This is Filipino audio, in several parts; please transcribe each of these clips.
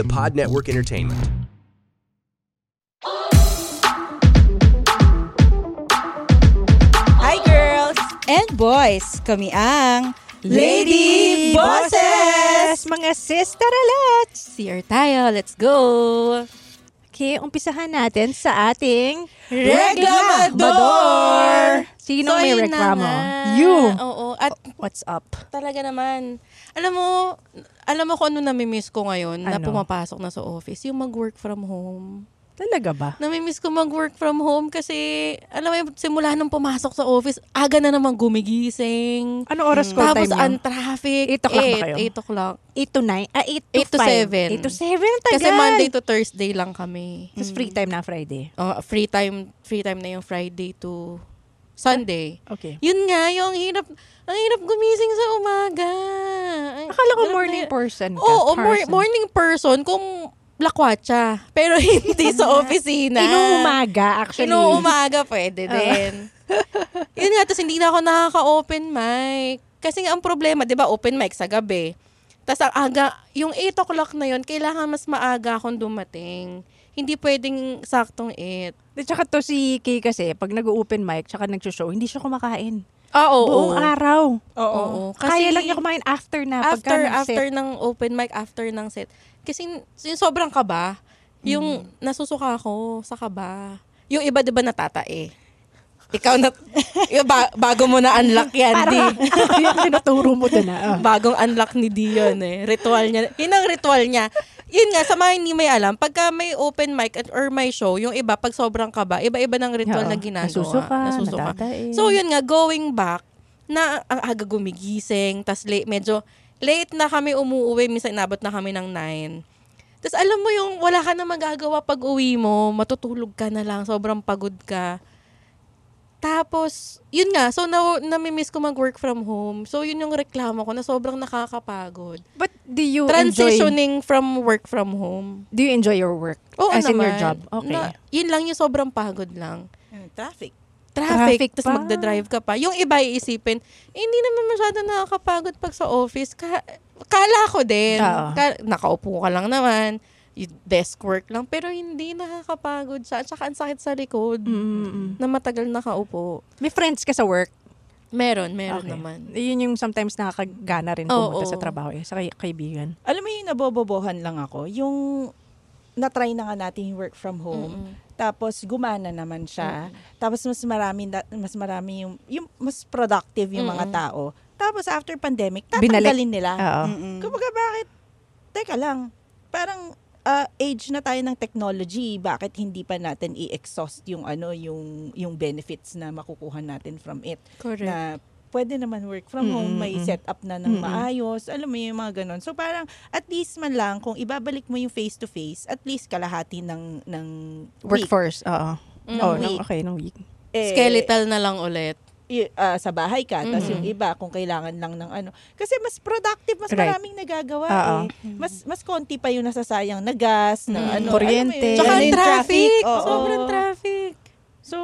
The Pod Network Entertainment. Hi girls and boys, kami ang Lady Bosses! Mga sisteralets! Here tayo, let's go! Okay, umpisahan natin sa ating Reklamador! Sino So, may na reklamo? You! Oo, at What's up? talaga naman. Alam mo, alam mo kung ano namimiss ko ngayon na Ano? pumapasok na sa office? Yung mag-work from home. Talaga ba? Namimiss ko mag-work from home kasi, alam mo, yung simula nung pumasok sa office, aga na naman gumigising. Ano oras call Tapos time ang nyo? traffic. 8 o'clock ba kayo? 8 o'clock. 8 to 9? Ah, 8 to 8 to 5. 7. 8 to 7, tagal. Kasi Monday to Thursday lang kami. Tapos free time na Friday. Oh, free time, free time na yung Friday to Sunday. Okay. Yun nga, yung hirap, ang hirap gumising sa umaga. Ang Akala ko morning person ka. Oo, mor- person. morning person kung lakwatsa. Pero hindi sa opisina. Inuumaga, actually. Inuumaga, pwede din. Yun nga, tapos hindi na ako nakaka-open mic. Kasi nga ang problema, di ba, open mic sa gabi. Tapos ang aga, yung 8 o'clock na yun, kailangan mas maaga akong dumating. Hindi pwedeng saktong 8. At saka to si Kay kasi, pag nag-open mic, tsaka nag-show, hindi siya kumakain. Ah, oo. Buong araw. Oo. Kaya Kasi lang niya kumain after na. after after ng open mic, after ng set. Kasi yung sobrang kaba, yung nasusuka ako sa kaba. Yung iba 'di ba natatae? Ikaw na yung ba- bago mo na unlock yan, di. yung tinuturo mo doon na. ah. Bagong unlock ni Dion eh. Ritual niya. Yun ang ritual niya. Yun nga, sa mga hindi may alam, pagka may open mic at, or may show, yung iba, pag sobrang kaba, iba-iba ng ritual Oo. na ginagawa. Nasusuka, natatae. So, yun nga, going back, na ang aga gumigising, tas late, medyo late na kami umuwi, minsan inabot na kami ng 9. Tapos alam mo yung wala ka na magagawa pag uwi mo, matutulog ka na lang, sobrang pagod ka. Tapos, yun nga, so na, namimiss ko mag-work from home. So, yun yung reklamo ko na sobrang nakakapagod. But do you enjoy, Transitioning from work from home. do you enjoy your work? Oo As in naman. your job? Okay. Na, yun lang yung sobrang pagod lang. Traffic. Traffic, Traffic tapos magdadrive ka pa. Yung iba iisipin, eh, hindi naman masyado nakakapagod pag sa office. Ka- kala ko din. Oo. Ka- nakaupo ka lang naman. Desk work lang. Pero hindi nakakapagod siya. At saka ang sakit sa likod Mm-mm. na matagal nakaupo. May friends ka sa work? Meron, meron Okay. naman. Yun yung sometimes nakakagana rin pumunta sa oo. trabaho eh, sa kay- kaibigan. Alam mo yung nabobobohan lang ako, yung na-try na nga natin yung work from home. Mm-mm. Tapos gumana naman siya. Tapos mas marami na- mas marami yung yung mas productive yung mga Mm-mm. tao. Tapos after pandemic, Binalik. tatanggalin nila. Oo. Kumbaga bakit Teka lang. Parang ah, age na tayo ng technology, bakit hindi pa natin i-exhaust yung ano yung yung benefits na makukuha natin from it? Correct. na pwede naman work from home, Mm, may set up na ng Mm, mm. maayos, alam mo yung mga ganun. So parang at least man lang kung ibabalik mo yung face to face, at least kalahati ng ng week. Workforce, oo. Mm. Oh, week. no, okay, no week. Eh, Skeletal na lang ulit. ah, sa bahay ka, tapos Mhm. yung iba kung kailangan lang ng ano. Kasi mas productive, mas Right. maraming nagagawa Oo. eh. Mas mas konti pa yung nasasayang na gas, na Mhm. ano. Kuryente. yung traffic. traffic. Sobrang traffic. So,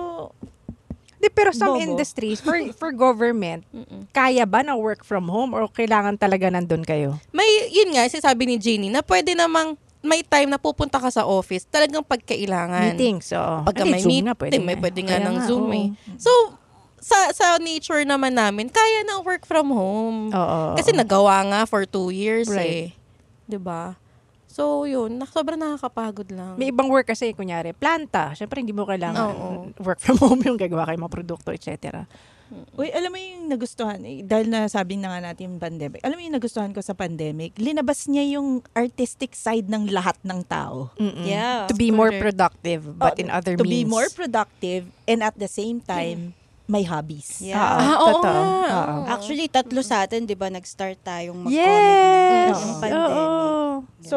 Di, pero some Bobo. industries, for for government, kaya ba na work from home or kailangan talaga nandun kayo? May, yun nga, sinasabi ni Jenny, na pwede namang may time na pupunta ka sa office, talagang pagkailangan. Meetings, oo. Pagka Hindi, may Zoom meeting, pwede may nga. pwede nga Kaya ng nga, Zoom oo. eh. So, sa sa nature naman namin, kaya na work from home. Oo. Kasi nagawa nga for two years Right. eh. 'Di ba? So, yun. Na, sobrang nakakapagod lang. May ibang work kasi, kunyari, planta. Siyempre, hindi mo kailangan Oo. work from home yung gagawa kayo mga produkto, etc. Uy, alam mo yung nagustuhan, eh, dahil na sabi na nga natin yung pandemic, alam mo yung nagustuhan ko sa pandemic, linabas niya yung artistic side ng lahat ng tao. Mm-mm. Yeah. To be more productive, but Oh, in other to means. be more productive and at the same time, may hobbies. Yeah. Oo, Ah, oo totoo. nga. Oo. Actually, tatlo sa atin, di ba, nag-start tayong mag-comedy. Yes! Yung Oo. pandemic. So,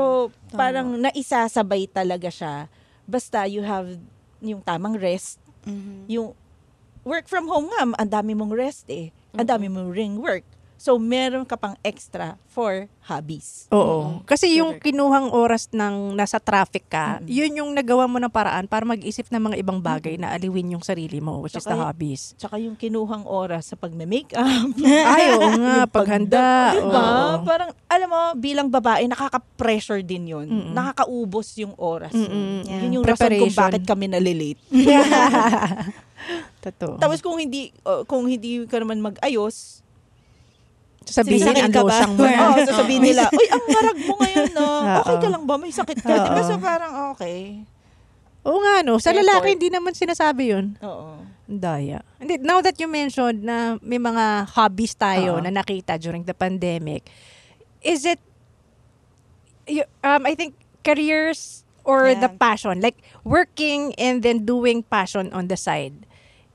parang naisasabay talaga siya. Basta you have yung tamang rest, Mhm. yung work from home nga, ang dami mong rest eh. Ang dami mong ring work. So, meron ka pang extra for hobbies. Oo. Kasi yung Correct. kinuhang oras ng nasa traffic ka, yun yung nagawa mo ng paraan para mag-isip ng mga ibang bagay na aliwin yung sarili mo, which is the Tsaka- hobbies. Tsaka yung kinuhang oras sa pagme-makeup. Ay, oo nga, paghanda. pagda- Diba? oo. Parang, alam mo, bilang babae, nakaka-pressure din yun. Mm-mm. Nakakaubos yung oras. Mm-mm. Yeah. Yun yung rason kung bakit kami nalilate. Totoo. Tapos kung hindi uh, kung hindi ka naman mag-ayos, sabihin ang ka ba? losyang mo na. oh, sasabihin nila, "Uy, ang marag mo ngayon, no. Okay Oo. ka lang ba? May sakit ka." Di ba? Oo. So parang okay. Oo nga, no. Sa lalaki, hindi naman sinasabi yun. Oo. Daya. Hindi, now that you mentioned na may mga hobbies tayo Oo. na nakita during the pandemic, is it, um, I think, careers or the Yeah. passion, like working and then doing passion on the side,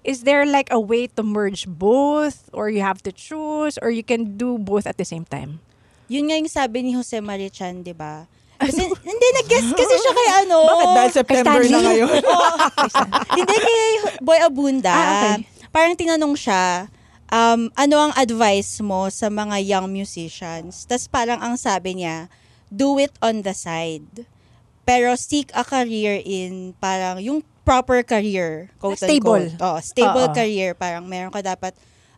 is there like a way to merge both or you have to choose or you can do both at the same time? Yun nga yung sabi ni Jose Marichan, di ba? Kasi, hindi, nag-guess kasi siya kay ano. Bakit dahil September na ngayon? Hindi kay Boy Abunda. Ah, okay. Parang tinanong siya, um, ano ang advice mo sa mga young musicians? Tapos parang ang sabi niya, do it on the side. Pero seek a career in parang yung proper career. Quote Stable. Unquote. Oh, stable Oo. career. Parang meron ka dapat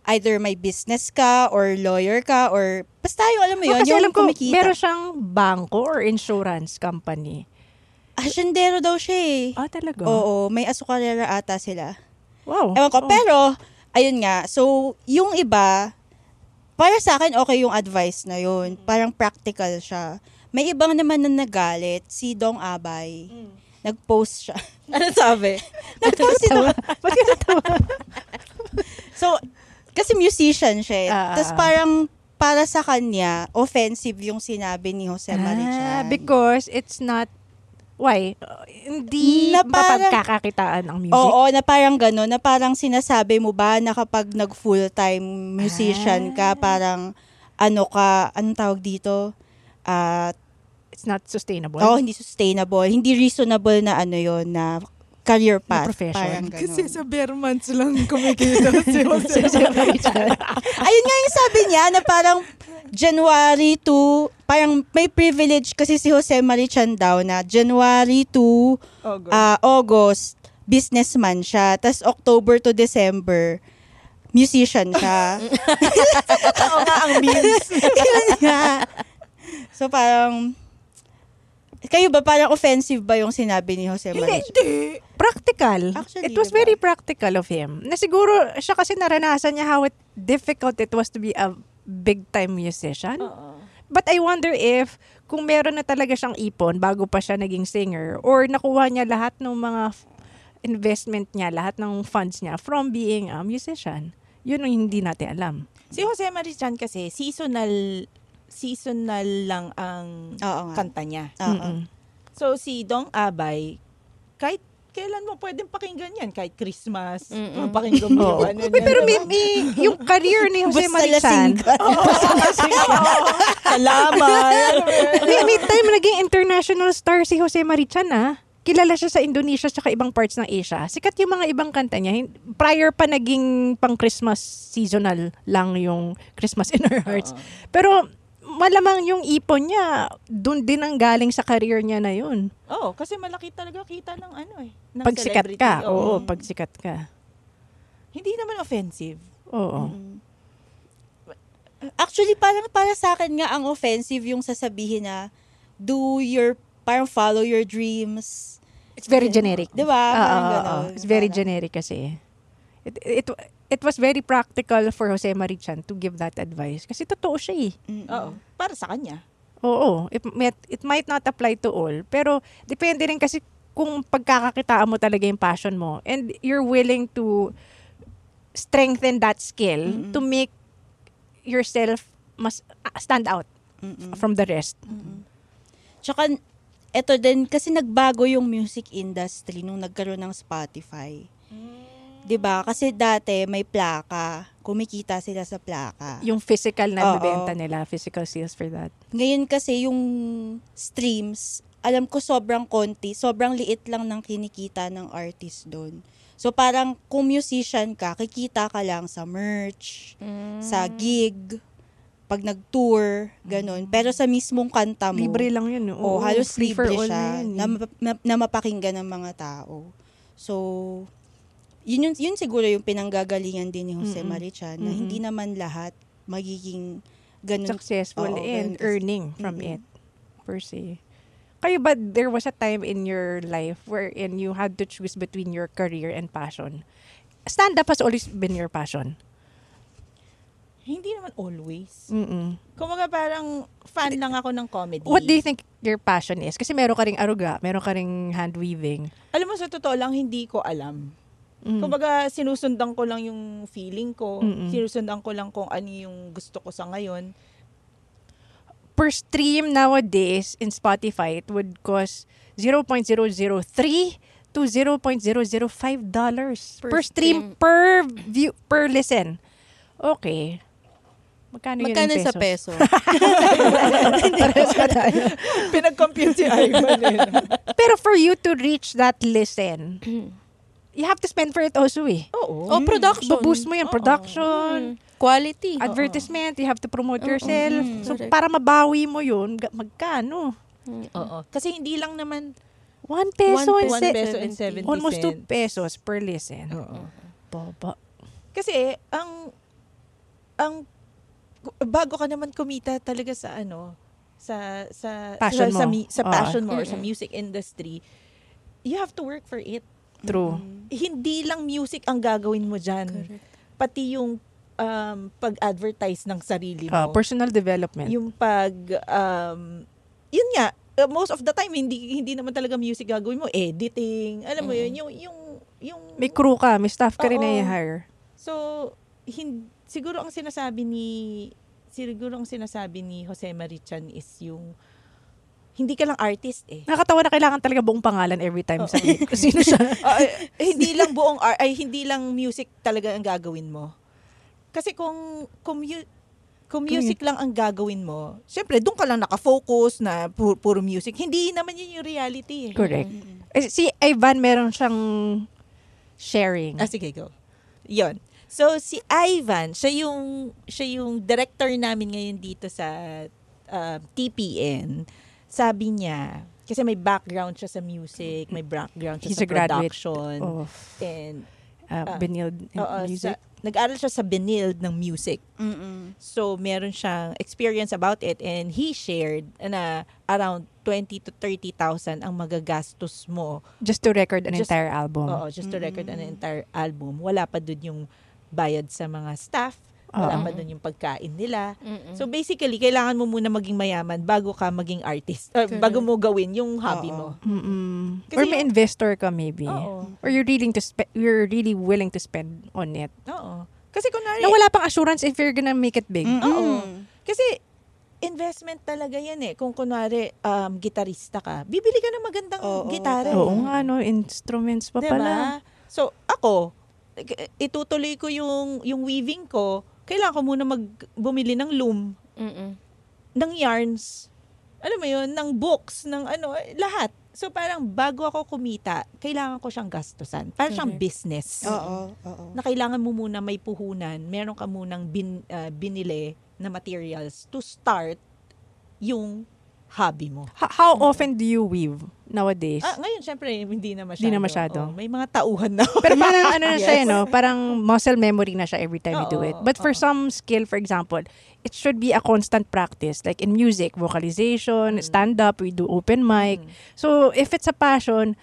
either may business ka or lawyer ka or basta yung alam mo Oh, yun, kasi yung alam ko, kumikita. meron siyang bangko or insurance company. Asyendero daw siya eh. Ah, talaga? Oo, may asukarera ata sila. Wow. Ewan ko, Oh. pero, ayun nga, so, yung iba, para sa akin, okay yung advice na yun. Parang practical siya. May ibang naman na nagalit, si Dong Abay. Nag-post siya. Ano sabi? Nag-post Dong. Ba't ka natawa? So, kasi musician siya eh. Ah, Tapos ah. parang, para sa kanya, offensive yung sinabi ni Jose Ah, Marichan. because it's not why Uh, hindi Na parang- mapagkakakitaan ang music. Oo, na parang gano'n, na parang sinasabi mo ba na kapag nag-full-time musician ka, parang ano ka, anong tawag dito? Ah, It's not sustainable. Oo, hindi sustainable. Hindi reasonable na ano yon na career Na path. profession. Parang ganun. Kasi sa bare months lang kumikita si Jose. Ayun nga yung sabi niya na parang January to, parang may privilege kasi si Jose Marichan daw na January to August. ah, August, businessman siya. Tapos October to December, musician siya. Oo nga ang memes. Yun nga. So parang, kayo ba parang offensive ba yung sinabi ni Jose Marichan? Hindi. practical. Actually, it was diba? very practical of him. Na siguro, siya kasi naranasan niya how it, difficult it was to be a big-time musician. But I wonder if kung meron na talaga siyang ipon bago pa siya naging singer or nakuha niya lahat ng mga investment niya, lahat ng funds niya from being a musician. Yun ang hindi natin alam. Si Jose Marichan kasi seasonal seasonal lang ang Oo nga. kanta niya. Oo. Mm-mm. So si Dong Abay, kahit kailan mo pwedeng pakinggan yan, kahit Christmas, Mm-mm. pakinggan mo Oo. yung ano Uy, niya, pero may, diba? may, yung career ni Jose Basta Marichan, lasing ka. Salamat. may, may time naging international star si Jose Marichan ah. kilala siya sa Indonesia at ibang parts ng Asia. Sikat yung mga ibang kanta niya. Hin- Prior pa naging pang Christmas seasonal lang yung Christmas in Our Hearts. Pero malamang yung ipon niya, dun din ang galing sa career niya na yun. Oo, kasi malaki talaga kita ng ano eh. Ng Pag sikat celebrity. ka. Oo. Oo, pag sikat ka. Hindi naman offensive. Oo. Actually, parang para sa akin nga ang offensive yung sasabihin na do your, parang follow your dreams. It's very generic. Di ba? Ah, ganon. ah. It's very Parang- generic kasi. It, it, it was very practical for Jose Marichan to give that advice. Kasi totoo siya eh. Oo. Para sa kanya. Oo. It, might, it might not apply to all. Pero depende rin kasi kung pagkakakitaan mo talaga yung passion mo and you're willing to strengthen that skill to make yourself mas ah, stand out from the rest. Tsaka, eto din, kasi nagbago yung music industry nung nagkaroon ng Spotify. 'Di ba? Kasi dati may plaka, kumikita sila sa plaka. Yung physical na bibenta nila, physical sales for that. Ngayon kasi yung streams, alam ko sobrang konti, sobrang liit lang ng kinikita ng artist doon. So parang kung musician ka, kikita ka lang sa merch, sa gig, pag nag-tour, ganun. Pero sa mismong kanta mo, Libre lang yun. Oh, Oo, halos free libre siya na eh. na, na mapakinggan ng mga tao. So, yun, yun, yun siguro yung pinanggagalingan din ni Jose Mm-mm. Marichan na Mm-mm. hindi naman lahat magiging ganun. successful Oo, and ganun earning from Mm-mm. it per se. Kayo ba, there was a time in your life wherein you had to choose between your career and passion? Stand-up has always been your passion. Hindi naman always. Mm-mm. Kumaga parang fan lang ako ng comedy. What do you think your passion is? Kasi meron ka ring aruga, meron ka ring hand weaving. Alam mo, sa totoo lang, hindi ko alam. Mm. Kumbaga, sinusundan ko lang yung feeling ko. Mm-mm. Sinusundan ko lang kung ano yung gusto ko sa ngayon. per stream nowadays in Spotify, it would cost 0.003 to 0.005 dollars per, Per stream, stream. per view per listen. Okay. Magkano, Magkano yun sa peso? Parehas ka tayo. Pinag-compute si Ivan. eh. Pero for you to reach that listen, you have to spend for it also eh. Oo. oh, production. Boost mo yung production, Quality. advertisement, you have to promote yourself. So, Correct. para mabawi mo yun, ga- magkano? Oo. Kasi hindi lang naman One peso, One and one se- peso and 70 almost two cents. pesos per listen. Oo. Baba. Kasi ang ang bago ka naman kumita talaga sa ano sa sa Passion sa, sa, mo. mi- sa Ah. passion mo or sa music industry you have to work for it True. hindi lang music ang gagawin mo diyan pati yung um, pag-advertise ng sarili Ah, mo personal development. yung pag um, yun nga uh, most of the time hindi hindi naman talaga music gagawin mo editing alam mo yun yung yung yung may crew ka, may staff ka rin na Oo. i-hire. So, hin- siguro ang sinasabi ni siguro ang sinasabi ni Jose Marichan is yung hindi ka lang artist eh. Nakakatawa na kailangan talaga buong pangalan every time sa sino siya. Ah, eh, hindi lang buong ar- ay hindi lang music talaga ang gagawin mo. Kasi kung kung, mu- kung music lang ang gagawin mo, syempre doon ka lang nakafocus na pu- puro music. Hindi naman yun yung reality. Eh. Correct. Eh, si Ivan meron siyang sharing. Ah, sige, go. Yon. So, si Ivan, siya yung, siya yung director namin ngayon dito sa uh, TPN. Sabi niya, kasi may background siya sa music, may background siya He's sa a graduate production. of And, uh, ah, Benilde oo, Music. sa- nag-aral siya sa Benilde ng music. Mm-mm. So, meron siyang experience about it and he shared na around 20 to 30,000 ang magagastos mo just to record an Just- entire album. Oo, just to record an entire album. Wala pa dun yung bayad sa mga staff. Wala pa dun yung pagkain nila. So basically, kailangan mo muna maging mayaman bago ka maging artist. Uh, bago mo gawin yung hobby Oo. mo. Mm-mm. Kasi Or may yung- investor ka maybe. Oo. Or you're willing to spe- you're really willing to spend on it. Oo. Kasi kunwari, Na wala pang assurance if you're gonna make it big. Oo. Kasi investment talaga yan eh. Kung kunwari um, gitarista ka, bibili ka ng magandang Oo, gitara. Oo nga no, instruments pa Diba? pala. So, ako, k- itutuloy ko yung, yung weaving ko, kailangan ko muna mag bumili ng loom, Mm-mm. ng yarns, alam mo yun, ng books, ng ano, eh, lahat. So parang bago ako kumita, kailangan ko siyang gastusan. Parang siyang Mhm. business. Oo, oo. Na kailangan mo muna may puhunan, meron ka munang bin, ah, binili na materials to start yung hobby mo. H- how often do you weave nowadays? Ah, ngayon, syempre, hindi na masyado. Hindi na masyado. Oh, may mga tauhan na. Pero parang ano na siya, Yes. eh, no? Parang muscle memory na siya every time you do it. But for oo. some skill, for example, it should be a constant practice. Like in music, vocalization, Mm. stand-up, we do open mic. So if it's a passion,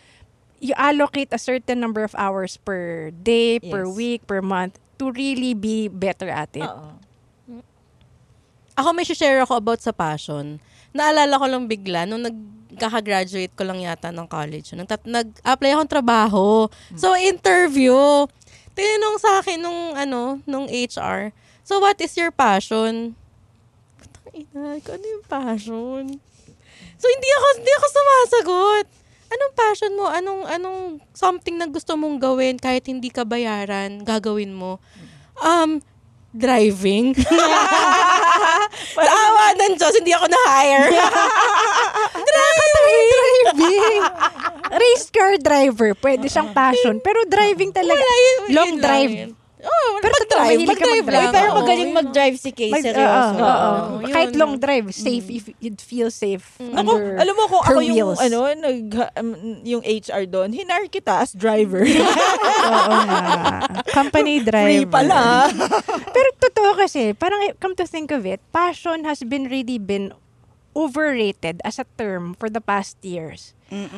you allocate a certain number of hours per day, per Yes. week, per month to really be better at it. Oo. Ako may share ako about sa passion. Naalala ko lang bigla, nung nagkaka-graduate ko lang yata ng college, nung tat- nag-apply akong trabaho. So, interview. Tinanong sa akin nung, ano, nung HR, so what is your passion? Putang ina, ano yung passion? So, hindi ako, hindi ako sumasagot. Anong passion mo? Anong, anong something na gusto mong gawin kahit hindi ka bayaran, gagawin mo? Um, driving. Sa awa ng Diyos, hindi ako na-hire. driving! driving. Race car driver, pwede siyang passion. Pero driving talaga, Wala yun, long yun lang drive. yun. Oh, Pero mag-drive, mag-drive mag-drive. lang. Pero magaling yun mag-drive si Kay, Mag- seryoso. oo. Oo, yun. Kahit long drive, safe if you'd feel safe Ako, under alam mo kung ako yung wheels. ano, nag um, yung HR doon, hinar kita as driver. Oo nga. Company driver. Free pala. Pero totoo kasi, parang come to think of it, passion has been really been overrated as a term for the past years.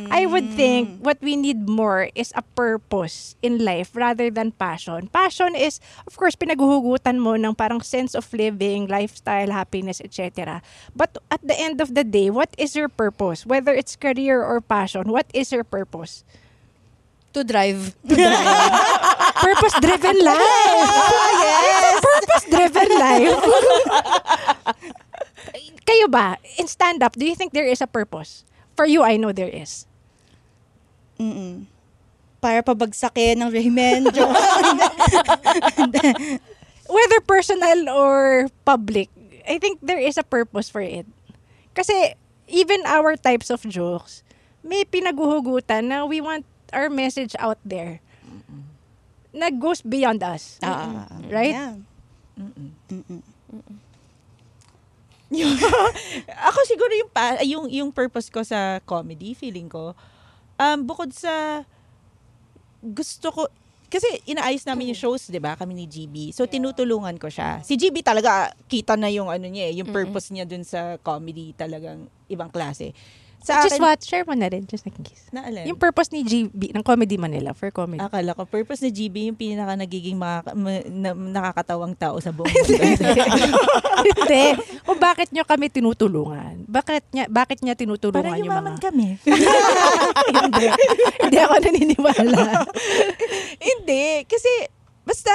I would think what we need more is a purpose in life rather than passion. Passion is, of course, pinaguhugutan mo ng parang sense of living, lifestyle, happiness, etc. But at the end of the day, what is your purpose? Whether it's career or passion, what is your purpose? To drive. Purpose-driven life. yes. Purpose-driven life. Kayo ba, in stand-up, do you think there is a purpose? For you, I know there is. Mm-mm. Para pabagsakin ng Raymond. Whether personal or public, I think there is a purpose for it. Kasi even our types of jokes, may pinaguhugutan na we want our message out there na goes beyond us. Ah, Right? yeah. Yung- ako siguro yung, pa, yung yung purpose ko sa comedy, feeling ko, um, bukod sa gusto ko, kasi inaayos namin yung shows, di ba, kami ni GB. So, tinutulungan ko siya. Si GB talaga, kita na yung ano niya eh, yung purpose niya dun sa comedy talagang ibang klase. Sa Just akin, what? Share mo na rin, just in case. Na alin? Yung purpose ni GB, ng Comedy Manila, for comedy. Akala ko, purpose ni GB yung pinaka nagiging makaka- ma- na- nakakatawang tao sa buong mundo. Hindi. Kung bakit nyo kami tinutulungan? Bakit niya, bakit niya tinutulungan Para yung mga... kami. hindi. Hindi ako naniniwala. Hindi. Kasi, basta,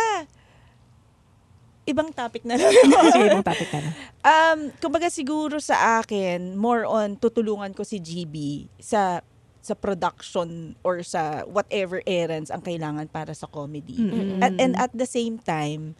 ibang topic na lang. Sige, ibang topic na lang. um, kumbaga siguro sa akin, more on tutulungan ko si GB sa sa production or sa whatever errands ang kailangan para sa comedy. At, and at the same time,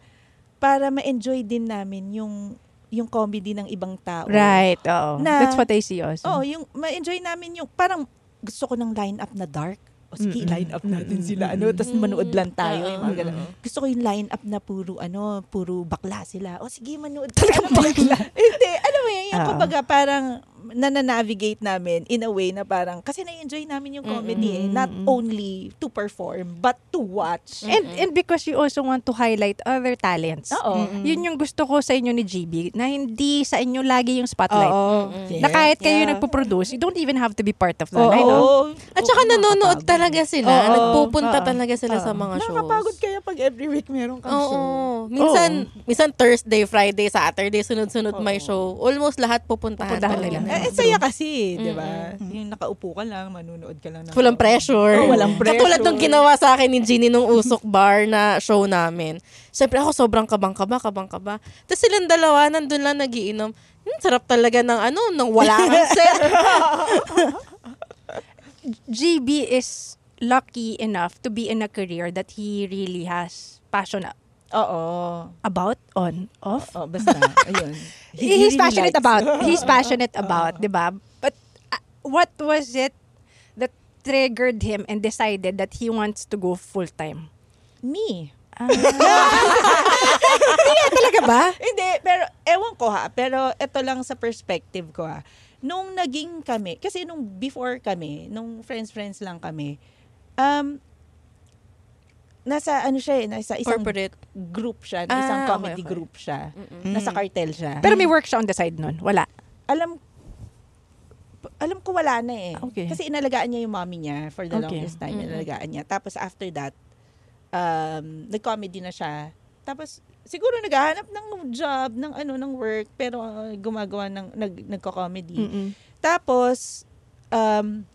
para ma-enjoy din namin yung yung comedy ng ibang tao. Right, oo. Na- That's what I see also. Oh, yung ma-enjoy namin yung parang gusto ko ng line-up na dark. O sige, line up natin sila. Ano, tapos manood lang tayo. Yung mga ganun. Gusto ko yung line up na puro, ano, puro bakla sila. O sige, manood. Ano, bakla? Hindi, alam mo yun, yung Oo. kumbaga parang nananavigate namin in a way na parang, kasi na-enjoy namin yung comedy eh. Not only to perform, but to watch. And and because you also want to highlight other talents. Oo. Yun yung gusto ko sa inyo ni GB, na hindi sa inyo lagi yung spotlight. Oo. Na kahit kayo Yeah. nagpo-produce, you don't even have to be part of Oo. line. no? At saka nanonood talaga sila. Oo. Nagpupunta Oo. talaga sila sa mga shows. Nakakapagod kaya pag every week meron kang Oo. show. Minsan, minsan Thursday, Friday, Saturday, sunod-sunod may show. Almost lahat pupuntahan, Pupuntahan talaga. nila. Eh, eh, saya kasi, di ba? Yung nakaupo ka lang, manunood ka lang. ng- Walang pressure. Oo, walang pressure. Katulad nung ginawa sa akin ni Ginny nung Usok Bar na show namin. Siyempre ako sobrang kabang-kaba, kabang-kaba. Tapos silang dalawa, nandun lang nagiinom. Hmm, sarap talaga ng ano, ng wala kang set. GB is lucky enough to be in a career that he really has passion Oo. about, on, off. Oh, basta. Ayun. He- he he's really passionate likes- about. He's passionate about, 'di ba? But uh, what was it triggered him and decided that he wants to go full-time? Me. Talaga ba? Hindi, pero ewan ko ha. Pero ito lang sa perspective ko ha. Nung naging kami, kasi nung before kami, nung friends-friends lang kami, um, nasa ano siya eh, nasa isang Corporate. group siya, na Ah, isang comedy okay. group siya. Nasa cartel siya. Pero may work siya on the side nun. Wala. alam alam ko wala na eh. Okay. Kasi inalagaan niya yung mommy niya for the Okay. longest time. Mm-mm. Inalagaan niya. Tapos after that, um, nag-comedy na siya. Tapos siguro naghahanap ng job, ng ano, ng work, pero uh, gumagawa ng, nag, nagko-comedy. Mm-mm. Tapos, um,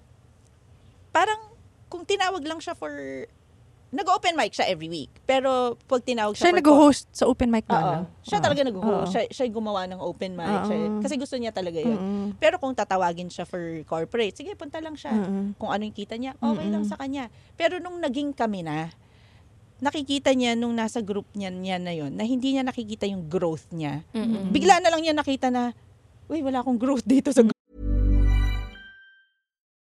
parang kung tinawag lang siya for, nag-open mic siya every week. Pero pag tinawag siya, Siya nag-host sa open mic na? Siya talaga nag-host. Siya, siya gumawa ng open mic. Siya, kasi gusto niya talaga yun. Mm-mm. Pero kung tatawagin siya for corporate, sige, punta lang siya. Mm-mm. Kung ano yung kita niya, okay lang Mm-mm. sa kanya. Pero nung naging kami na, nakikita niya nung nasa group niya, niya na yon na hindi niya nakikita yung growth niya. Mm-mm. Bigla na lang niya nakita na, uy, wala akong growth dito sa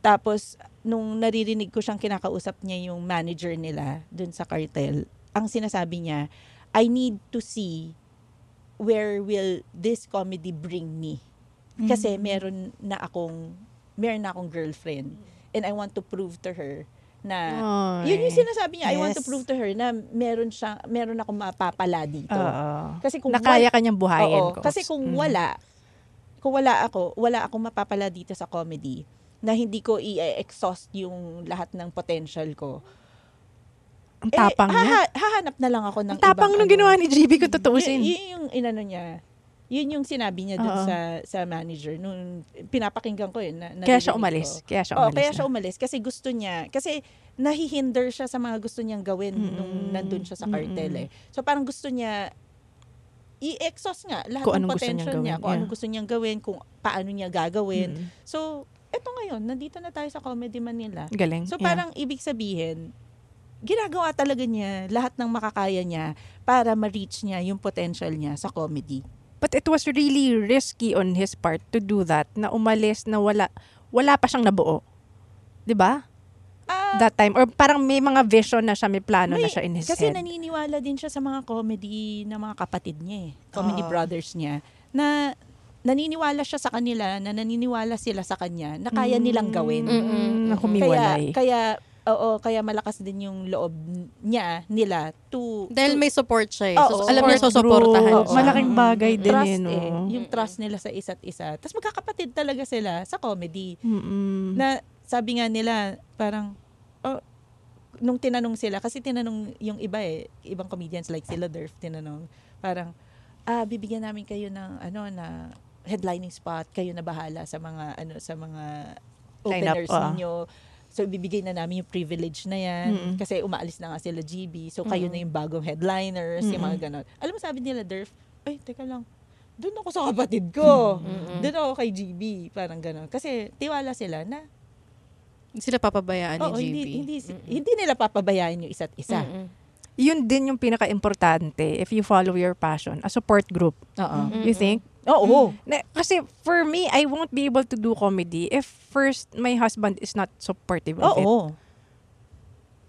Tapos, nung naririnig ko siyang kinakausap niya yung manager nila dun sa cartel, ang sinasabi niya, I need to see where will this comedy bring me. Kasi meron na akong, meron na akong girlfriend. And I want to prove to her na, Ay. yun yung sinasabi niya, I want to Yes. prove to her na meron siya, meron akong mapapala dito. Oo. Kasi kung na kaya wal- kanyang buhayin. Oo, ko. kasi kung Mm. wala, kung wala ako, wala akong mapapala dito sa comedy na hindi ko i-exhaust yung lahat ng potential ko. Ang tapang eh, niya. haha- hahanap na lang ako ng Ang tapang nung ano. ginawa ni GB kung tutuusin. Y- yun yung inano niya. Yun yung sinabi niya dun Oo. sa sa manager nung pinapakinggan ko eh. Na, Kaya siya umalis. ko. Kaya siya Oo, umalis kaya na. siya umalis kasi gusto niya kasi nahihinder siya sa mga gusto niyang gawin nung nandun siya sa cartel eh. So parang gusto niya i-exhaust nga lahat Kung ng anong gusto niyang potential niya, gawin, kung anong yeah. gusto niyang gawin, kung paano niya gagawin. Mm. So, eto ngayon, nandito na tayo sa Comedy Manila. Galing. So yeah. parang ibig sabihin, ginagawa talaga niya lahat ng makakaya niya para ma-reach niya yung potential niya sa comedy. But it was really risky on his part to do that, na umalis na wala, wala pa siyang nabuo. 'Di ba? Ah, That time. Or parang may mga vision na siya, may plano may- na siya in his kasi head. naniniwala din siya sa mga comedy na mga kapatid niya eh. Comedy Ah. brothers niya. Na naniniwala siya sa kanila, na naniniwala sila sa kanya, na kaya nilang gawin. Mm, na Kaya, humiwalay. kaya, oo, kaya malakas din yung loob niya, nila, to... Dahil to- may support siya eh. Oo. So, alam niya Support susuportahan siya. Malaking bagay din trust eh, no? eh. Yung trust nila sa isa't isa. Tapos magkakapatid talaga sila sa comedy. Mm-mm. Na sabi nga nila, parang, oh, nung tinanong sila, kasi tinanong yung iba eh, ibang comedians like sila Durf, tinanong, parang, ah, bibigyan namin kayo ng, ano, na headlining spot, kayo na bahala sa mga, ano, sa mga openers ah. ninyo. So, ibibigay na namin yung privilege na yan. Mm. Kasi umaalis na nga sila GB. So, kayo Mm. na yung bagong headliners, yung mga ganon. Alam mo, sabi nila, Durf, ay, teka lang. Doon ako sa kapatid ko. Mm. Doon ako kay GB. Parang ganon. Kasi tiwala sila na sila papabayaan ni Oo, GB. hindi, hindi, hindi nila papabayaan yung isa't isa. Yun din yung pinaka-importante if you follow your passion, a support group. Oo. You think? Oo. Na, kasi for me, I won't be able to do comedy if first my husband is not supportive of it. Oo.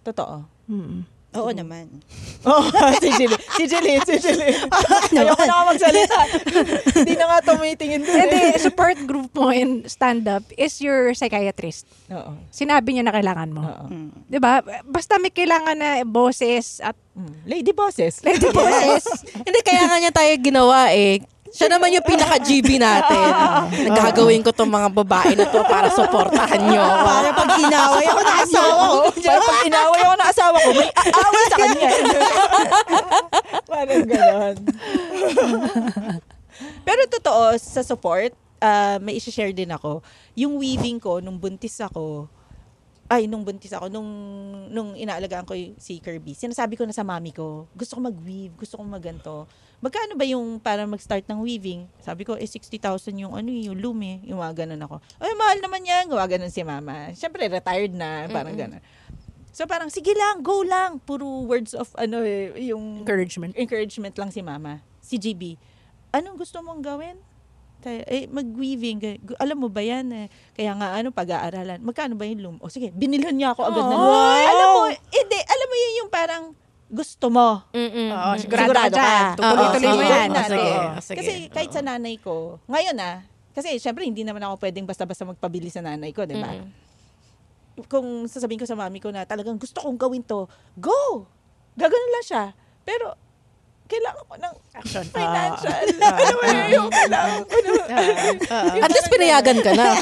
Totoo. Mm. Oo naman. Oo, si Jeline. Si Jeline, si Jeline. Ayoko na nga magsalita. Hindi na nga tumitingin doon. Hindi, eh. support group mo in stand-up is your psychiatrist. Oo. Sinabi niya na kailangan mo. Mm. 'Di ba? Basta may kailangan na boses at Lady bosses. lady boses. Hindi, kaya nga niya tayo ginawa eh. Siya naman yung pinaka-GB natin. Nagagawin ko tong mga babae na to para suportahan nyo. Para pag inaway ako na asawa ko. Para pag inaway ako ng asawa ko, may aaway sa kanya. Parang ganon. Pero totoo, sa support, ah, may isi-share din ako. Yung weaving ko, nung buntis ako, ay, nung buntis ako, nung, nung inaalagaan ko si Kirby, sinasabi ko na sa mami ko, gusto ko mag-weave, gusto ko maganto. Magkano ba yung para mag-start ng weaving? Sabi ko, eh, 60,000 yung ano, yung loom eh. Yung mga ganun ako. Ay, mahal naman yan. Gawa ganun si mama. Siyempre, retired na. Parang Mm-mm. ganun. So, parang, sige lang, go lang. Puro words of, ano eh, yung... Encouragement. Encouragement lang si mama. Si GB. Anong gusto mong gawin? Kaya, eh, mag-weaving. Gu- Alam mo ba yan? Eh? Kaya nga, ano, pag-aaralan. Magkano ba yung loom? O sige, binilhan niya ako agad na loom. Wow! Alam mo, hindi, alam mo yun yung parang gusto mo. Oo, sigurado, ka dyan. Tutuloy-tuloy mo sige, yan. Sige. sige. Kasi kahit sa nanay ko, ngayon ah, kasi syempre hindi naman ako pwedeng basta-basta magpabili sa nanay ko, di ba? Kung sasabihin ko sa mami ko na talagang gusto kong gawin to, go! Gaganon lang siya. Pero, kailangan ko ng Action. financial. Ah. Yung kailangan ko ng... At least pinayagan ka na.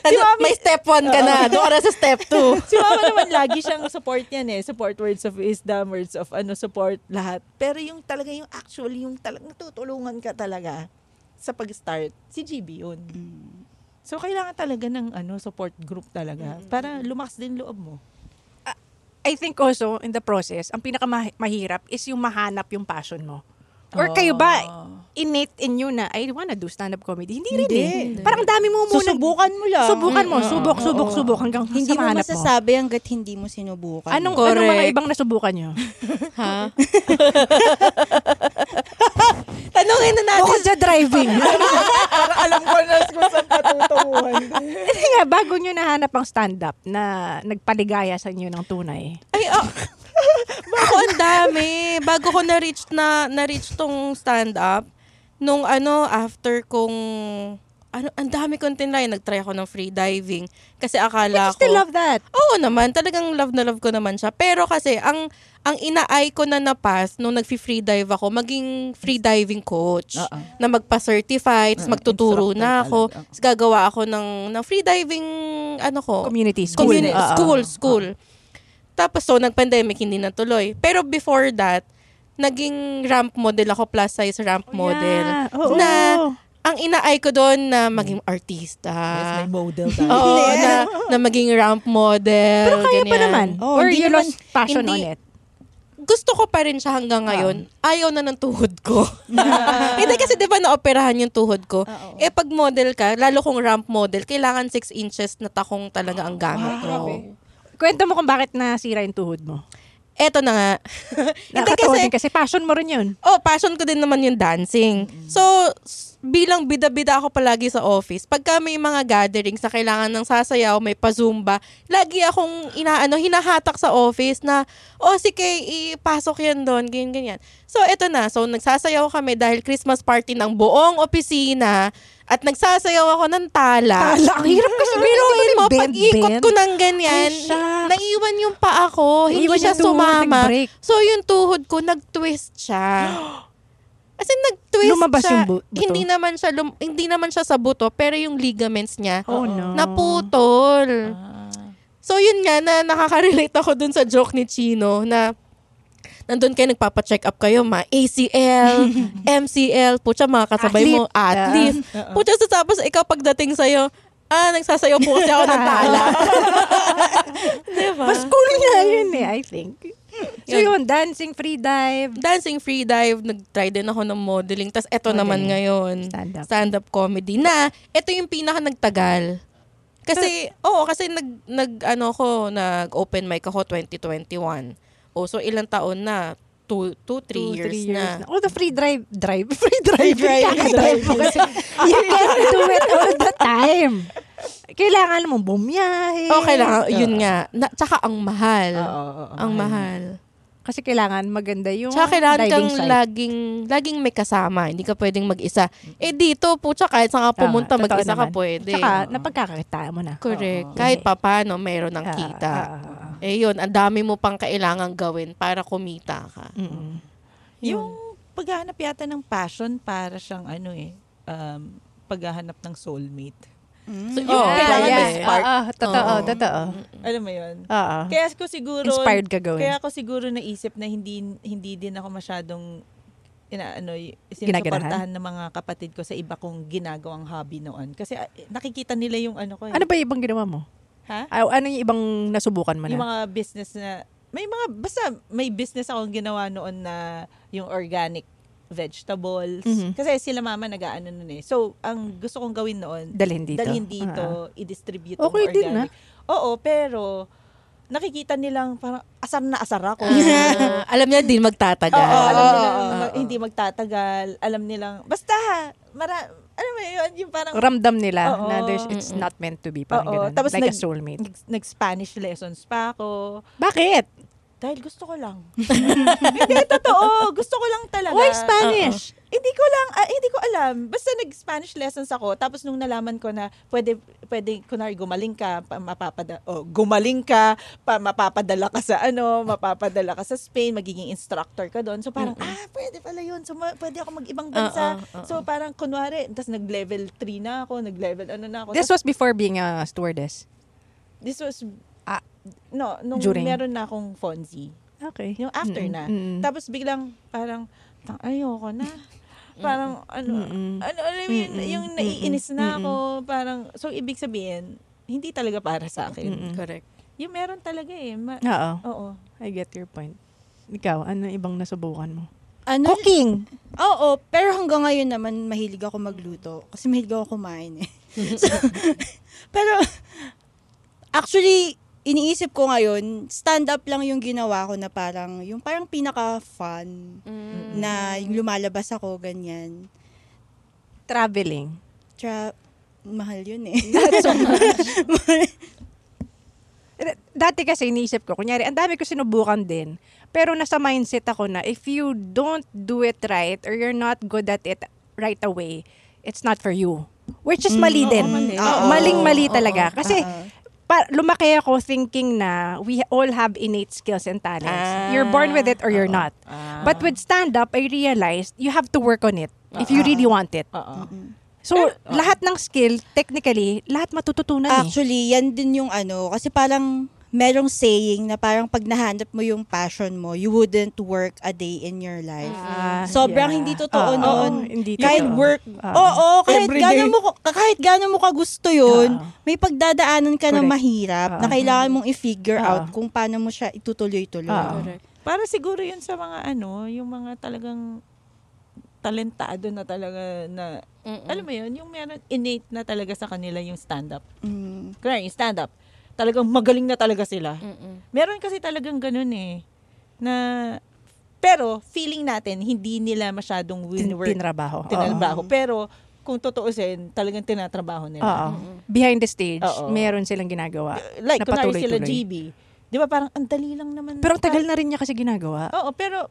Si mami- May step one ka na. Doon ka na sa step two. si mama naman lagi siyang support yan eh. Support words of wisdom, words of ano, support lahat. Pero yung talaga yung actually, yung talagang tutulungan ka talaga sa pag-start, si GB yun. So, kailangan talaga ng ano support group talaga para lumakas din loob mo. I think also, in the process, ang pinakamahirap is yung mahanap yung passion mo. Or kayo ba, innate in you na, I wanna do stand-up comedy? Hindi, rin Hindi. eh. Parang dami mo muna. Susubukan mo lang. Subukan mo. Subok, subok, oo. subok. Hanggang Hindi sa mo mahanap mo. masasabi hanggat hindi mo sinubukan. Anong, Correct. anong mga ibang nasubukan nyo? Ha? Tanungin na natin. Bukod sa driving. Para alam ko na kung saan patutunguhan. Hindi nga, bago nyo nahanap ang stand-up na nagpaligaya sa inyo ng tunay. Ay, ah, Bago ang dami. Bago ko na-reach na na-reach tong stand-up, nung ano, after kong ano, ang dami kong tinry. Nag-try ako ng free diving. Kasi akala But you still ko... love that. Oo naman. Talagang love na love ko naman siya. Pero kasi, ang ang ina-eye ko na na-pass nung nag-free dive ako, maging free diving coach. Oo. Na magpa-certify, Mm, magtuturo instructor na ako. talaga. Tapos gagawa ako ng, ng free diving, ano ko? Community, school. Communi- Oo. school, school. Tapos so, nag-pandemic, hindi natuloy. Pero before that, naging ramp model ako, plus size ramp model. yeah. Oo. Na, ang ina-eye ko doon na maging artista. Yes, may model tayo. Oo, na, na maging ramp model. Pero kaya pa ganyan. naman. Oh, Or hindi you naman- lost passion hindi- on it. Gusto ko pa rin siya hanggang ngayon. Ayaw na ng tuhod ko. Hindi kasi di ba naoperahan yung tuhod ko. Eh pag model ka, lalo kung ramp model, kailangan 6 inches na takong talaga ang gamit mo. Kwento mo kung bakit nasira yung tuhod mo. Eto na nga. Hindi kasi, din kasi passion mo rin yun. oh, passion ko din naman yung dancing. So, s- bilang bida-bida ako palagi sa office, pagka may mga gatherings na kailangan ng sasayaw, may pa-zumba, lagi akong inaano, hinahatak sa office na, oh, sige, ipasok yan doon, ganyan, ganyan. So, eto na. So, nagsasayaw kami dahil Christmas party ng buong opisina at nagsasayaw ako ng tala. Tala, ang hirap kasi Biruin mo, bend, pag-ikot bend. ko ng ganyan, Ay, shucks. naiwan yung pa ako, hindi siya yung tuhod, sumama. nag-break. So, yung tuhod ko, nag-twist siya. As in, nag-twist Lumabas siya. yung bu- buto? Hindi naman siya, lum- hindi naman siya sa buto, pero yung ligaments niya, Oh, no. naputol. So, yun nga, na nakaka-relate ako dun sa joke ni Chino na nandun kayo, nagpapa-check up kayo, ma ACL, MCL, putya, mga kasabay mo, athlete. Putya, so tapos ikaw pagdating sa'yo, ah, nagsasayaw po kasi ako ng tala. I think. So yun, dancing, free dive. Dancing free dive, nag-try din ako ng modeling. Tapos eto naman Modeling. ngayon, Stand-up. stand-up comedy na ito yung pinaka nagtagal. Kasi, oo, kasi nag, nag, ano ko, nag-open mic ako 2021. O, so ilang taon na? Two, two, three, Two, years, three na. Oh, the free drive. Drive? Free drive. drive. Kakadrive mo kasi. You can't do it all the time. Kailangan mo bumiyahe. Oh, kailangan, yun nga. Na, tsaka ang mahal. Oo, oo, ang mahal. Kasi kailangan maganda yung Tsaka kailangan diving kang site. laging, laging may kasama. Hindi ka pwedeng mag-isa. Eh dito, po, tsaka kahit saan ka pumunta, totoo mag-isa ka naman. pwede. Tsaka, napagkakakitaan mo na. Correct. Kahit papano, mayroon ng Ah, kita. ah, ah, ah. Eh yun, ang dami mo pang kailangan gawin para kumita ka. Mm-mm. Yung paghahanap yata ng passion para siyang ano eh, um, paghahanap ng soulmate. So, Yung oh, kailangan yeah. may spark. Oo, totoo, Oo. totoo. Alam mo yun? Oo. Kaya ko siguro Inspired ka gawin. Kaya ako siguro naisip na hindi hindi din ako masyadong ina ano sinusuportahan ng mga kapatid ko sa iba kong ginagawang hobby noon kasi ah, nakikita nila yung ano ko eh. Ano ba ibang ginawa mo? Ha? Ah, Ano yung ibang nasubukan mo na? Yung mga business na may mga basta may business akong ginawa noon na yung organic vegetables. Mhm. Kasi sila mama nag-aano nun eh. So, ang gusto kong gawin noon, Dalhin dito. dalhin dito, i-distribute yung Okay din, organic. Oo, pero nakikita nilang parang asar na asar ako. Ah, alam niya din magtatagal. Oo, alam nilang oo, ma- hindi magtatagal. Alam nilang, basta, mara, alam mo yun, yung parang, Ramdam nila Oo. na there's, it's not meant to be. Parang Oo, ganun. tapos like a nag- soulmate. nag- nag-Spanish lessons pa ako. Bakit? Dahil gusto ko lang. hindi, totoo. Gusto ko lang talaga. Why Spanish? Hindi ko lang, ah, hindi ko alam. Basta nag-Spanish lessons ako. Tapos nung nalaman ko na pwede, pwede, kunwari gumaling ka, pa, mapapada, oh, gumaling ka, pa, mapapadala ka sa ano, mapapadala ka sa Spain, magiging instructor ka doon. So parang, ah, pwede pala yun. So ma- pwede ako mag-ibang bansa. Oo, oo. So parang kunwari, tapos nag-level 3 na ako, nag-level ano na ako. This was before being a stewardess. this was, Ah, no, nung during. meron na akong Fonzie. Okay. Yung after Mm-mm, na. mm-mm. Tapos biglang parang "Tang, ayoko na. Parang ano, Mm-mm. ano alam mo yun, Mm-mm. yung naiinis na Mm-mm. ako, parang so ibig sabihin hindi talaga para sa akin. Mm-mm. Correct. Yung meron talaga eh. Ma- Oo. Oo. I get your point. Ikaw, ano ibang nasubukan mo? Ano? Cooking! Oo, pero hanggang ngayon naman mahilig ako magluto kasi mahilig ako kumain eh. So, pero actually iniisip ko ngayon, stand up lang yung ginawa ko na parang yung parang pinaka fun na yung lumalabas ako ganyan. Traveling. Tra mahal yun eh. That's so Eh, Dati kasi iniisip ko, kunyari, ang dami ko sinubukan din. Pero nasa mindset ako na if you don't do it right or you're not good at it right away, it's not for you. Which is mali oo, din. mali. Oo, Oo. Maling-mali Oo, talaga. oo. Kasi Oo. Pa, lumaki ako thinking na we all have innate skills and talents. you're born with it or you're not. But with stand-up, I realized you have to work on it if you really want it. Oo. So, lahat ng skill, technically, lahat matututunan eh. Actually, yan din yung ano, kasi parang merong saying na parang pag nahanap mo yung passion mo, you wouldn't work a day in your life. Ah, Sobrang yeah. hindi totoo Oo, noon. hindi kahit totoo. work, Oo. oo, kahit Every gaano day. mo kahit gaano mo ka gusto 'yun, Oo. may pagdadaanan ka na Correct. mahirap na Oo. kailangan mong i-figure Oo. out kung paano mo siya itutuloy-tuloy. Oo. Para siguro yun sa mga ano, yung mga talagang talentado na talaga na alam mo yun, yung meron innate na talaga sa kanila yung stand-up. Mm. Kaya yung stand-up, talagang magaling na talaga sila. Meron kasi talagang ganun eh. Na, pero feeling natin, hindi nila masyadong winwork. tinrabaho. Tinrabaho. Pero, kung tutuusin, talagang tinatrabaho nila. Oo. Behind the stage, Oo. meron silang ginagawa. Like, kunwari sila. GB. Di ba parang, ang dali lang naman. Pero ang tagal na rin niya kasi ginagawa. Oo, pero,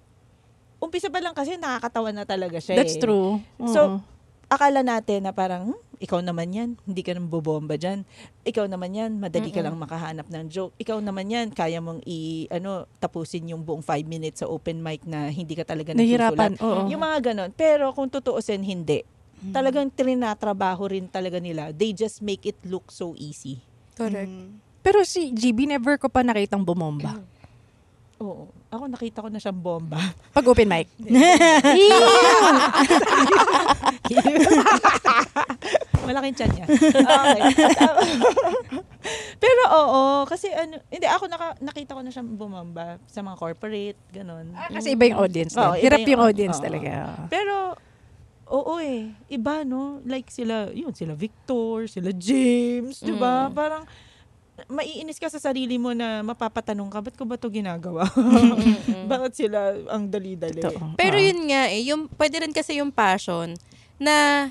umpisa pa lang kasi nakakatawa na talaga siya That's eh. true. So, Oo. akala natin na parang, hmm, ikaw naman yan, hindi ka nang bobomba dyan. Ikaw naman yan, madali ka lang makahanap ng joke. Ikaw naman yan, kaya mong i, ano, tapusin yung buong five minutes sa open mic na hindi ka talaga Nahihirapan, nagsusulat. oo. Yung mga ganon. Pero kung tutuusin, hindi. Talagang trinatrabaho rin talaga nila. They just make it look so easy. Correct. Pero si GB, never ko pa nakitang bumomba. Oo. Ako nakita ko na siyang bomba. Pag open mic. Malaking tiyan niya. Okay. Pero oo, kasi ano, hindi ako naka, nakita ko na siya bumamba sa mga corporate, ganun. Ah, kasi iba yung audience din. iba Hirap yung audience oo. talaga. Pero oo eh, iba no, like sila, yun sila Victor, sila James, 'di ba? Mm. Parang maiinis ka sa sarili mo na mapapatanong ka, ba't ko ba to ginagawa? Bakit sila ang dali-dali? Pero yun nga eh, yung, pwede rin kasi yung passion na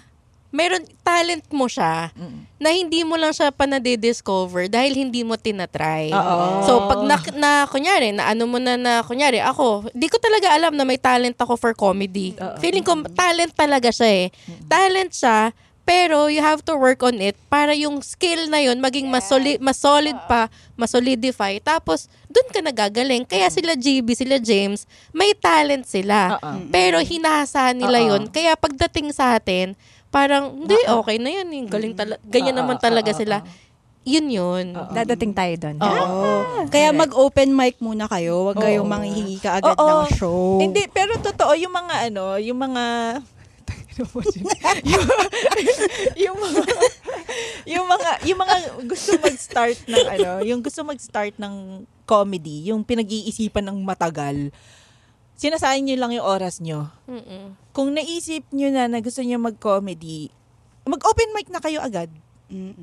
meron talent mo siya na hindi mo lang siya pa na-discover dahil hindi mo tinatry. Oo. So pag na, na kunyari, na ano mo na na kunyari, ako, di ko talaga alam na may talent ako for comedy. Feeling ko talent talaga siya eh. Talent siya, pero you have to work on it para yung skill na yun maging mas, soli- mas solid pa, mas solidify. Tapos, dun ka nagagaling. Kaya sila GB, sila James, may talent sila. Pero hinasa nila Oo. yun. Kaya pagdating sa atin, parang, hindi, okay na yan. eh. Galing tala- ganyan Oo, naman talaga oo, sila. Yun yun. Dadating tayo doon. Oo. Kaya mag-open mic muna kayo. Huwag kayong manghihingi ka agad Oo. ng show. Hindi, pero totoo, yung mga ano, yung mga yung, yung mga yung mga yung mga gusto mag-start ng ano, yung gusto mag-start ng comedy, yung pinag-iisipan ng matagal. Sinasayang niyo lang yung oras niyo. Mm-mm. Kung naisip niyo na na gusto niyo mag-comedy, mag-open mic na kayo agad.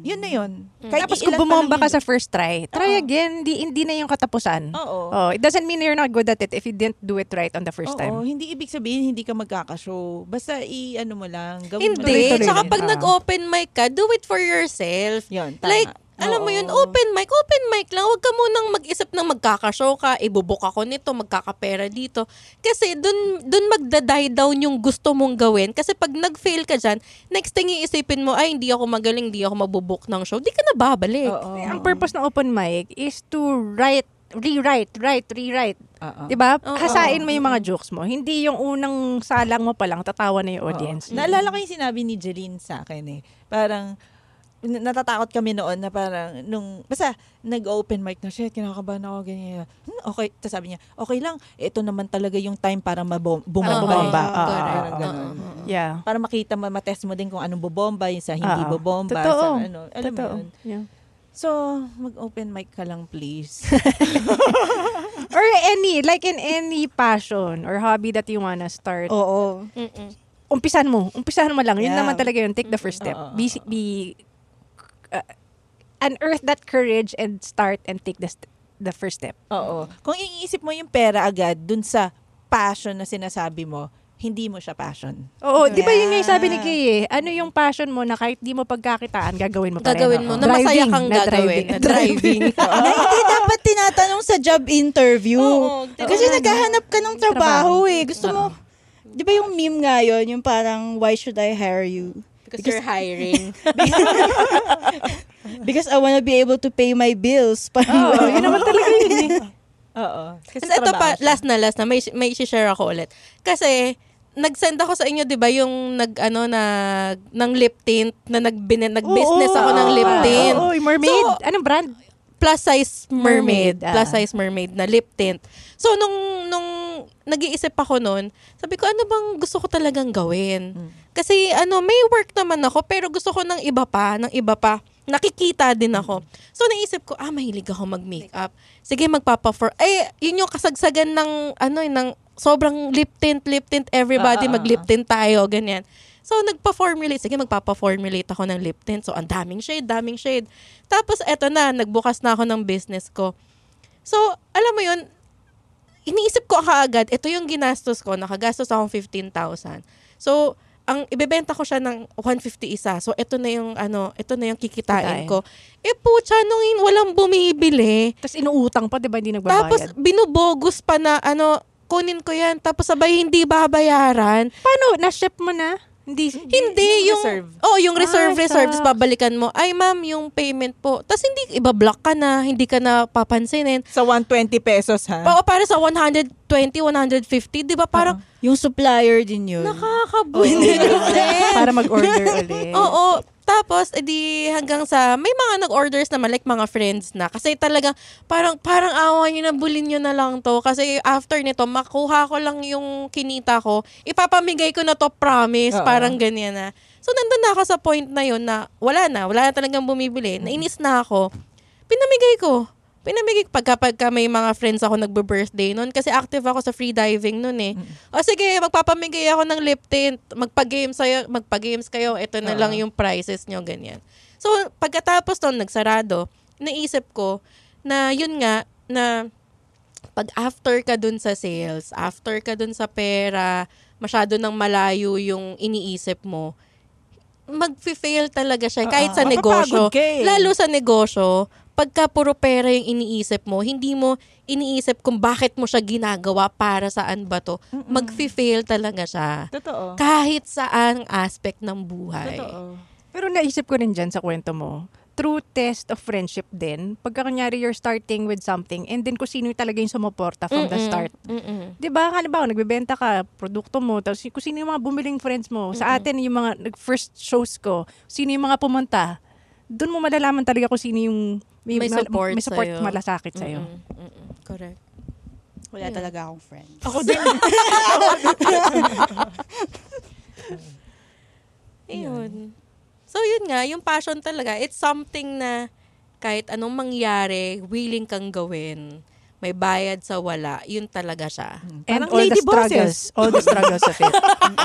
Yun na yun. Kahit Tapos kung bumomba ka sa first try, try again. Hindi, hindi na yung katapusan. Oo. Oh, it doesn't mean you're not good at it if you didn't do it right on the first Oo, time. hindi ibig sabihin hindi ka magkakashow. Basta i-ano mo lang, gawin mo Hindi. lang. Tsaka pag nag-open mic ka, do it for yourself. Yun, tama. Like, alam mo yun, open mic, open mic lang. Huwag ka munang mag-isip ng magkakashow ka, ibubuk ako nito, magkakapera dito. Kasi dun, dun magda-die down yung gusto mong gawin. Kasi pag nag-fail ka dyan, next thing iisipin mo, ay, hindi ako magaling, hindi ako mabubuk ng show. Di ka na babalik. Ang purpose ng open mic is to write, rewrite, write, rewrite. Oo. 'Di ba? Oo. Hasain mo yung mga jokes mo. Hindi yung unang salang mo pa lang tatawa na yung audience. Naalala ko yung sinabi ni Jeline sa akin eh. Parang, natatakot kami noon na parang, nung, basta, nag-open mic na, shit, kinakabahan ako, ganyan. Hmm, okay, tapos sabi niya, okay lang, ito naman talaga yung time para eh. Ah, Parang ah, ganun. Yeah. Para makita mo, matest mo din kung anong bobomba, yung sa hindi Ah, bobomba. totoo. Sa ano, alam Totoo. mo yun. Yeah. So, mag-open mic ka lang, please. Or any, like in any passion or hobby that you wanna start. Oo. Umpisan mo. Umpisan mo lang. Yun Yeah. naman talaga yun. Take the first step. Be, be uh, unearth that courage and start and take the, st- the first step. Oo. Kung iisip mo yung pera agad dun sa passion na sinasabi mo, hindi mo siya passion. Oo, di ba yun yung sabi ni Kay eh? Ano yung passion mo na kahit di mo pagkakitaan, gagawin mo pa rin? Gagawin mo, na masaya kang na gagawin, na driving. na hindi dapat tinatanong sa job interview. Oo, Kasi naghahanap ka ng trabaho, Trabaho. eh. Gusto mo, di ba yung meme nga yun, yung parang, why should I hire you? Because you're hiring. Because I wanna be able to pay my bills. Parang, Oo, yun naman talaga yun eh. Oo. Kasi ito pa, siya. last na last na, may, may share ako ulit. Kasi, nag-send ako sa inyo, di ba, yung nag, ano, nag, ng lip tint, na nagbine, nag-business ako ng lip tint. Oo, yung mermaid. So, Anong brand? plus size mermaid, Mermaid, ah. plus size mermaid na lip tint. So nung nung nag-iisip ako noon, sabi ko ano bang gusto ko talagang gawin? Kasi ano, may work naman ako pero gusto ko ng iba pa, ng iba pa. Nakikita din ako. So naisip ko, ah mahilig ako mag-makeup. Sige magpapa-for. Eh, yun yung kasagsagan ng ano eh, ng sobrang lip tint, lip tint, everybody Ah, ah, ah, mag-lip tint tayo, ganyan. So, nagpa-formulate. Sige, magpapa-formulate ako ng lip tint. So, ang daming shade, daming shade. Tapos, eto na, nagbukas na ako ng business ko. So, alam mo yun, iniisip ko kaagad, ito yung ginastos ko, nakagastos akong 15,000. So, ang ibebenta ko siya ng 150 isa. So, ito na yung, ano, ito na yung kikitain Kitain. ko. Eh, pucha, nung hin- walang bumibili. Tapos inuutang pa, di ba, hindi nagbabayad? Tapos, binubogus pa na, ano, kunin ko yan. Tapos, sabay, hindi babayaran. Paano? Na-ship mo na? Hindi. Hindi, yung, reserve. Oh, yung reserve, Ah, reserve. Tapos babalikan mo, ay ma'am, yung payment po. Tapos hindi, ibablock ka na, hindi ka na papansinin. Sa 120 pesos, ha? Oo, para sa 120, 150, di ba? Parang, yung supplier din yun. nakakabuhin. Para mag-order ulit. Oo. Tapos, edi hanggang sa, may mga nag-orders naman, like mga friends na. Kasi talagang, parang, parang awa nyo na, bulin nyo na lang to. Kasi after nito, makuha ko lang yung kinita ko. Ipapamigay ko na to, promise. Oo. Parang ganyan na. So, nandun na ako sa point na yun na wala na, wala na talagang bumibili. Nainis na ako. Pinamigay ko. Pinamigay pagka, pagka may mga friends ako nagbe-birthday noon kasi active ako sa free diving noon eh. O sige, magpapamigay ako ng lip tint, magpa-games kayo, magpa-games kayo, ito na lang yung prices nyo, ganyan. So, pagkatapos noon, nagsarado, naisip ko na yun nga, na pag after ka dun sa sales, after ka dun sa pera, masyado nang malayo yung iniisip mo, mag-fail talaga siya kahit sa Oo. negosyo. Mapapagod ka eh. Lalo sa negosyo, pagka puro pera yung iniisip mo, hindi mo iniisip kung bakit mo siya ginagawa, para saan ba to. Mag-fail talaga siya. Totoo. Kahit saan aspect ng buhay. Totoo. Pero naisip ko rin dyan sa kwento mo, true test of friendship din, pagka kunyari you're starting with something, and then kung sino yung talaga yung sumuporta from the Mm-mm. start. Mm-mm. Di ba? Halimbawa, nagbebenta ka, produkto mo, tapos kung sino yung mga bumiling friends mo. Sa atin, yung mga nag- first shows ko, sino yung mga pumunta, doon mo malalaman talaga kung sino yung May mal- support may support sa'yo. malasakit sa'yo. Mm-mm. Mm-mm. Correct. Wala talaga akong friend. Ako din. Ayun. So, yun nga, yung passion talaga, it's something na kahit anong mangyari, willing kang gawin. May bayad sa wala, yun talaga siya. And Parang all the lady struggles. bosses. All the struggles of it.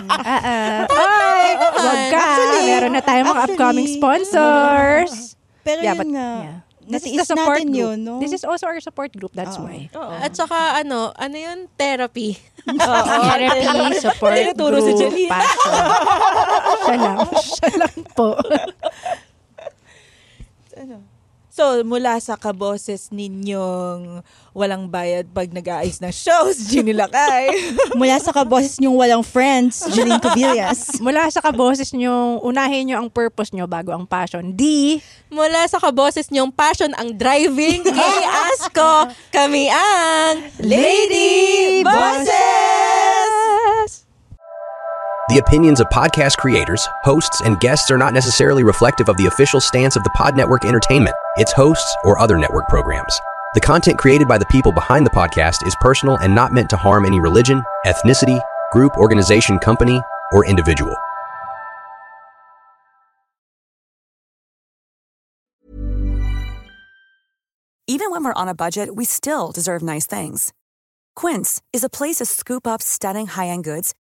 Ah, ah. Ay, wag ka. Actually, Meron na tayong mga upcoming actually, sponsors. Pero Yeah, yun but- nga, yeah. natiis natin group. yun, no? This is also our support group. That's Oo. why. At saka, ano, ano yun? Therapy. Therapy, support Tinuturo si group, Janine. passion. Siya lang. Siya lang po. So, mula sa kaboses ninyong walang bayad pag nag-aayos ng shows, Ginny Lakay. Mula sa kaboses niyong walang friends, Jeline Tobillas. Mula sa kaboses nyo, unahin nyo ang purpose nyo bago ang passion. D, Mula sa kaboses niyong passion ang driving, i-ask ko, kami ang Lady Bosses! The opinions of podcast creators, hosts, and guests are not necessarily reflective of the official stance of the Pod Network Entertainment, its hosts, or other network programs. The content created by the people behind the podcast is personal and not meant to harm any religion, ethnicity, group, organization, company, or individual. Even when we're on a budget, we still deserve nice things. Quince is a place to scoop up stunning high-end goods